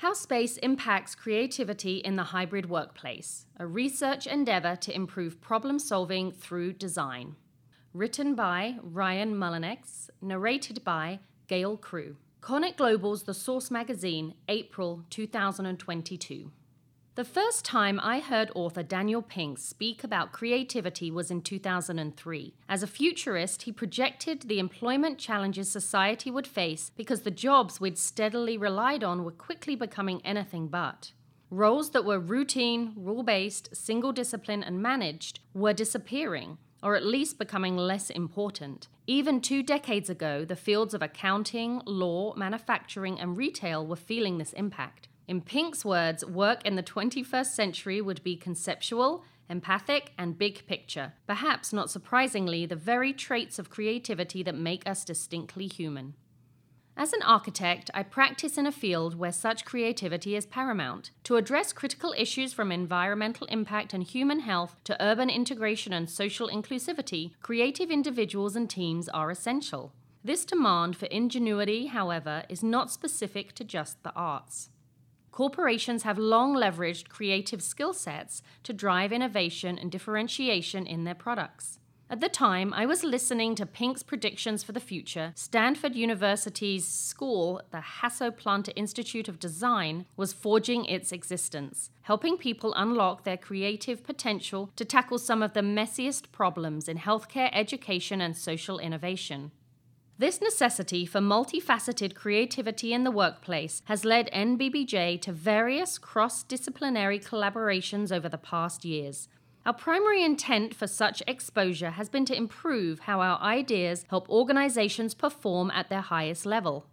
How Space Impacts Creativity in the Hybrid Workplace, a research endeavor to improve problem solving through design. Written by Ryan Mullenix, narrated by Gail Crew. Connect Global's The Source Magazine, April 2022. The first time I heard author Daniel Pink speak about creativity was in 2003. As a futurist, he projected the employment challenges society would face because the jobs we'd steadily relied on were quickly becoming anything but. Roles that were routine, rule based, single discipline, and managed were disappearing, or at least becoming less important. Even two decades ago, the fields of accounting, law, manufacturing, and retail were feeling this impact. In Pink's words, work in the 21st century would be conceptual, empathic, and big picture. Perhaps not surprisingly, the very traits of creativity that make us distinctly human. As an architect, I practice in a field where such creativity is paramount. To address critical issues from environmental impact and human health to urban integration and social inclusivity, creative individuals and teams are essential. This demand for ingenuity, however, is not specific to just the arts. Corporations have long leveraged creative skill sets to drive innovation and differentiation in their products. At the time, I was listening to Pink's predictions for the future. Stanford University's school, the Hasso Plattner Institute of Design, was forging its existence, helping people unlock their creative potential to tackle some of the messiest problems in healthcare, education, and social innovation. This necessity for multifaceted creativity in the workplace has led NBBJ to various cross disciplinary collaborations over the past years. Our primary intent for such exposure has been to improve how our ideas help organizations perform at their highest level.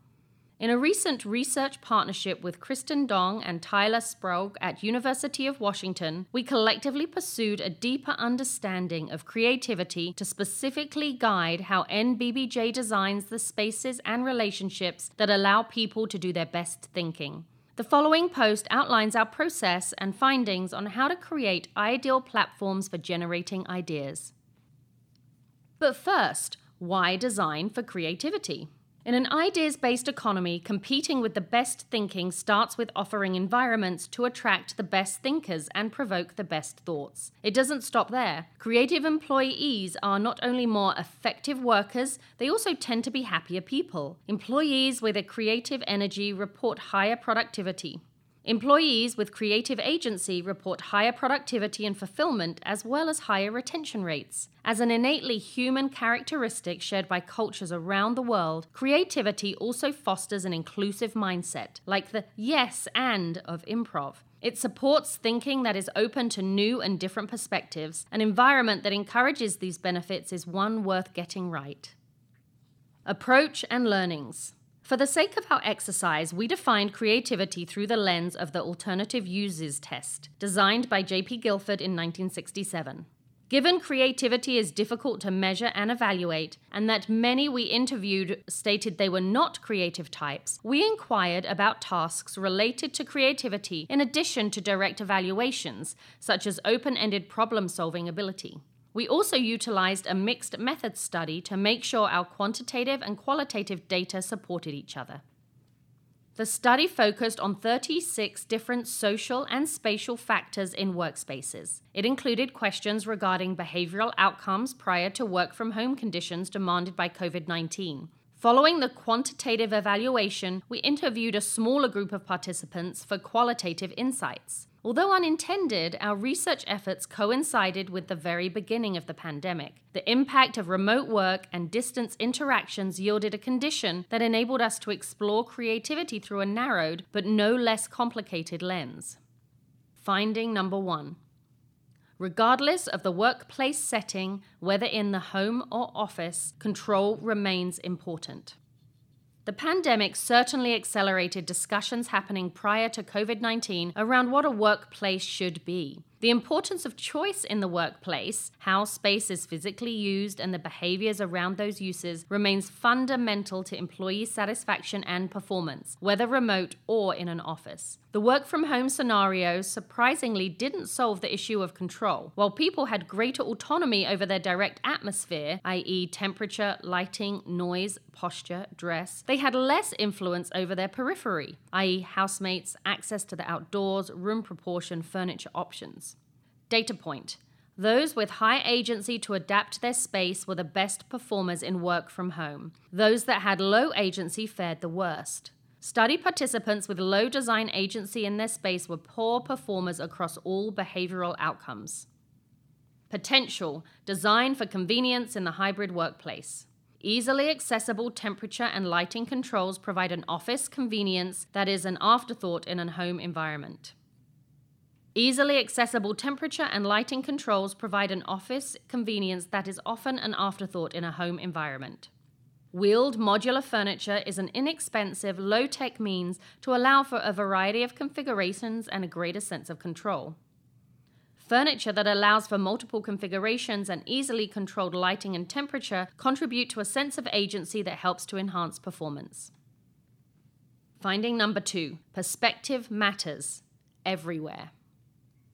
In a recent research partnership with Kristen Dong and Tyler Sprague at University of Washington, we collectively pursued a deeper understanding of creativity to specifically guide how NBBJ designs the spaces and relationships that allow people to do their best thinking. The following post outlines our process and findings on how to create ideal platforms for generating ideas. But first, why design for creativity? In an ideas based economy, competing with the best thinking starts with offering environments to attract the best thinkers and provoke the best thoughts. It doesn't stop there. Creative employees are not only more effective workers, they also tend to be happier people. Employees with a creative energy report higher productivity. Employees with creative agency report higher productivity and fulfillment as well as higher retention rates. As an innately human characteristic shared by cultures around the world, creativity also fosters an inclusive mindset, like the yes and of improv. It supports thinking that is open to new and different perspectives. An environment that encourages these benefits is one worth getting right. Approach and learnings. For the sake of our exercise, we defined creativity through the lens of the Alternative Uses test, designed by J.P. Guilford in 1967. Given creativity is difficult to measure and evaluate, and that many we interviewed stated they were not creative types, we inquired about tasks related to creativity in addition to direct evaluations, such as open ended problem solving ability. We also utilized a mixed method study to make sure our quantitative and qualitative data supported each other. The study focused on 36 different social and spatial factors in workspaces. It included questions regarding behavioral outcomes prior to work from home conditions demanded by COVID 19. Following the quantitative evaluation, we interviewed a smaller group of participants for qualitative insights. Although unintended, our research efforts coincided with the very beginning of the pandemic. The impact of remote work and distance interactions yielded a condition that enabled us to explore creativity through a narrowed but no less complicated lens. Finding number one. Regardless of the workplace setting, whether in the home or office, control remains important. The pandemic certainly accelerated discussions happening prior to COVID 19 around what a workplace should be. The importance of choice in the workplace, how space is physically used, and the behaviors around those uses remains fundamental to employee satisfaction and performance, whether remote or in an office. The work from home scenario surprisingly didn't solve the issue of control. While people had greater autonomy over their direct atmosphere, i.e., temperature, lighting, noise, posture, dress, they had less influence over their periphery, i.e., housemates, access to the outdoors, room proportion, furniture options. Data point. Those with high agency to adapt their space were the best performers in work from home. Those that had low agency fared the worst. Study participants with low design agency in their space were poor performers across all behavioral outcomes. Potential design for convenience in the hybrid workplace. Easily accessible temperature and lighting controls provide an office convenience that is an afterthought in a home environment. Easily accessible temperature and lighting controls provide an office convenience that is often an afterthought in a home environment. Wheeled modular furniture is an inexpensive, low tech means to allow for a variety of configurations and a greater sense of control. Furniture that allows for multiple configurations and easily controlled lighting and temperature contribute to a sense of agency that helps to enhance performance. Finding number two perspective matters everywhere.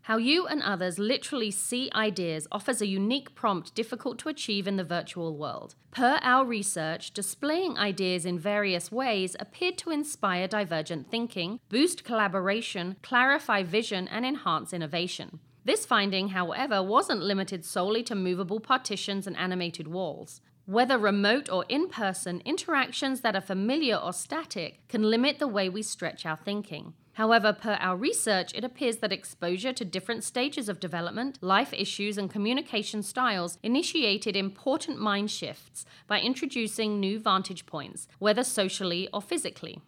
How you and others literally see ideas offers a unique prompt difficult to achieve in the virtual world. Per our research, displaying ideas in various ways appeared to inspire divergent thinking, boost collaboration, clarify vision, and enhance innovation. This finding, however, wasn't limited solely to movable partitions and animated walls. Whether remote or in person, interactions that are familiar or static can limit the way we stretch our thinking. However, per our research, it appears that exposure to different stages of development, life issues, and communication styles initiated important mind shifts by introducing new vantage points, whether socially or physically.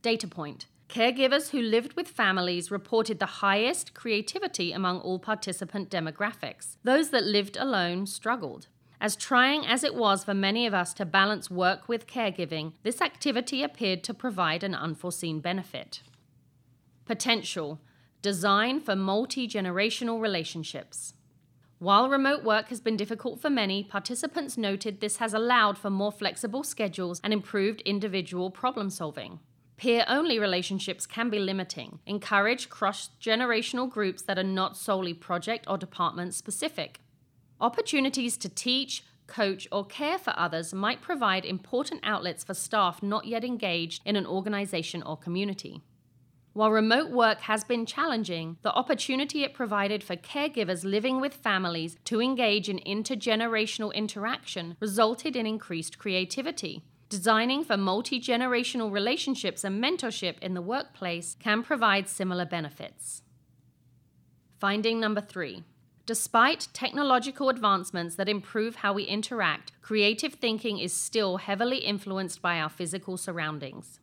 Data point Caregivers who lived with families reported the highest creativity among all participant demographics. Those that lived alone struggled. As trying as it was for many of us to balance work with caregiving, this activity appeared to provide an unforeseen benefit. Potential Design for multi generational relationships. While remote work has been difficult for many, participants noted this has allowed for more flexible schedules and improved individual problem solving. Peer only relationships can be limiting. Encourage cross generational groups that are not solely project or department specific. Opportunities to teach, coach, or care for others might provide important outlets for staff not yet engaged in an organization or community. While remote work has been challenging, the opportunity it provided for caregivers living with families to engage in intergenerational interaction resulted in increased creativity. Designing for multi generational relationships and mentorship in the workplace can provide similar benefits. Finding number three. Despite technological advancements that improve how we interact, creative thinking is still heavily influenced by our physical surroundings.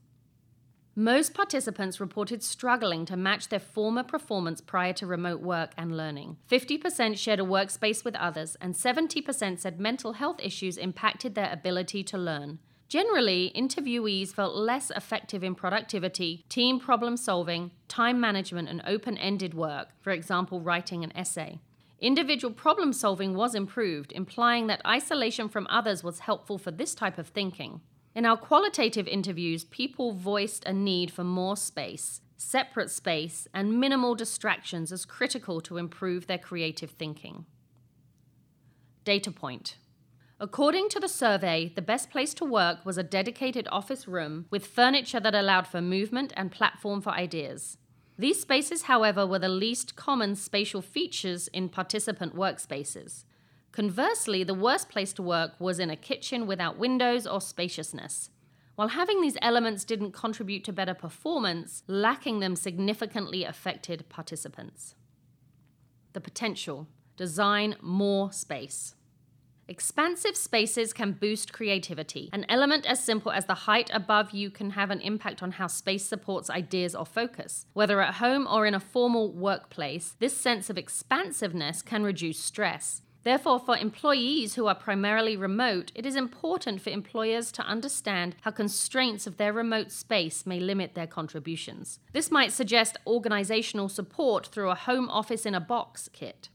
Most participants reported struggling to match their former performance prior to remote work and learning. 50% shared a workspace with others, and 70% said mental health issues impacted their ability to learn. Generally, interviewees felt less effective in productivity, team problem solving, time management, and open ended work, for example, writing an essay. Individual problem solving was improved, implying that isolation from others was helpful for this type of thinking. In our qualitative interviews, people voiced a need for more space, separate space, and minimal distractions as critical to improve their creative thinking. Data point According to the survey, the best place to work was a dedicated office room with furniture that allowed for movement and platform for ideas. These spaces, however, were the least common spatial features in participant workspaces. Conversely, the worst place to work was in a kitchen without windows or spaciousness. While having these elements didn't contribute to better performance, lacking them significantly affected participants. The potential design more space. Expansive spaces can boost creativity. An element as simple as the height above you can have an impact on how space supports ideas or focus. Whether at home or in a formal workplace, this sense of expansiveness can reduce stress. Therefore, for employees who are primarily remote, it is important for employers to understand how constraints of their remote space may limit their contributions. This might suggest organizational support through a home office in a box kit.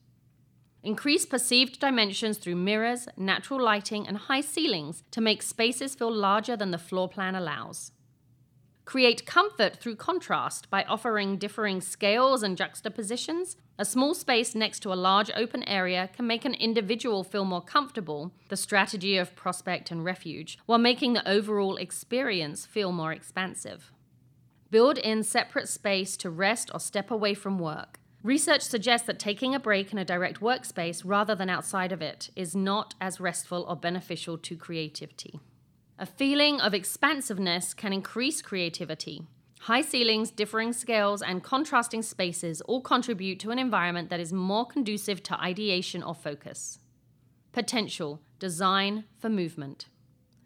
Increase perceived dimensions through mirrors, natural lighting, and high ceilings to make spaces feel larger than the floor plan allows. Create comfort through contrast by offering differing scales and juxtapositions. A small space next to a large open area can make an individual feel more comfortable, the strategy of prospect and refuge, while making the overall experience feel more expansive. Build in separate space to rest or step away from work. Research suggests that taking a break in a direct workspace rather than outside of it is not as restful or beneficial to creativity. A feeling of expansiveness can increase creativity. High ceilings, differing scales, and contrasting spaces all contribute to an environment that is more conducive to ideation or focus. Potential design for movement.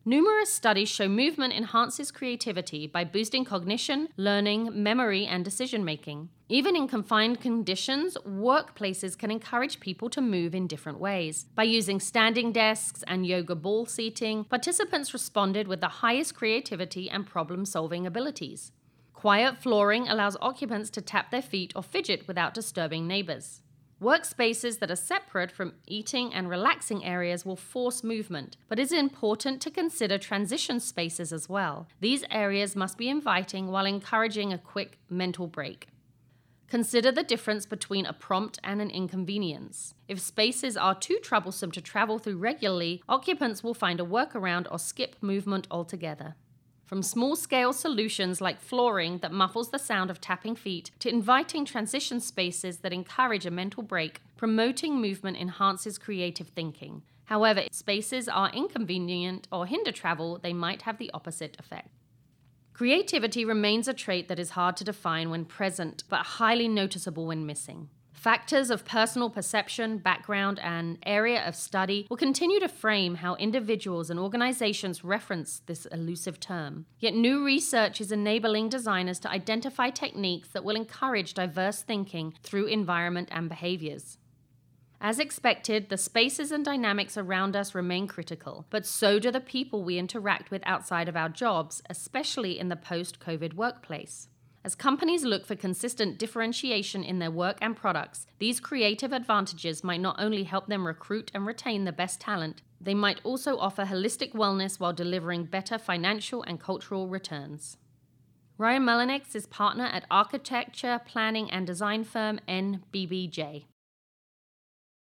Numerous studies show movement enhances creativity by boosting cognition, learning, memory, and decision making. Even in confined conditions, workplaces can encourage people to move in different ways. By using standing desks and yoga ball seating, participants responded with the highest creativity and problem solving abilities. Quiet flooring allows occupants to tap their feet or fidget without disturbing neighbors. Workspaces that are separate from eating and relaxing areas will force movement, but it is important to consider transition spaces as well. These areas must be inviting while encouraging a quick mental break. Consider the difference between a prompt and an inconvenience. If spaces are too troublesome to travel through regularly, occupants will find a workaround or skip movement altogether. From small scale solutions like flooring that muffles the sound of tapping feet to inviting transition spaces that encourage a mental break, promoting movement enhances creative thinking. However, if spaces are inconvenient or hinder travel, they might have the opposite effect. Creativity remains a trait that is hard to define when present, but highly noticeable when missing. Factors of personal perception, background, and area of study will continue to frame how individuals and organizations reference this elusive term. Yet, new research is enabling designers to identify techniques that will encourage diverse thinking through environment and behaviors. As expected, the spaces and dynamics around us remain critical, but so do the people we interact with outside of our jobs, especially in the post COVID workplace. As companies look for consistent differentiation in their work and products, these creative advantages might not only help them recruit and retain the best talent, they might also offer holistic wellness while delivering better financial and cultural returns. Ryan Mullenix is partner at architecture, planning, and design firm NBBJ.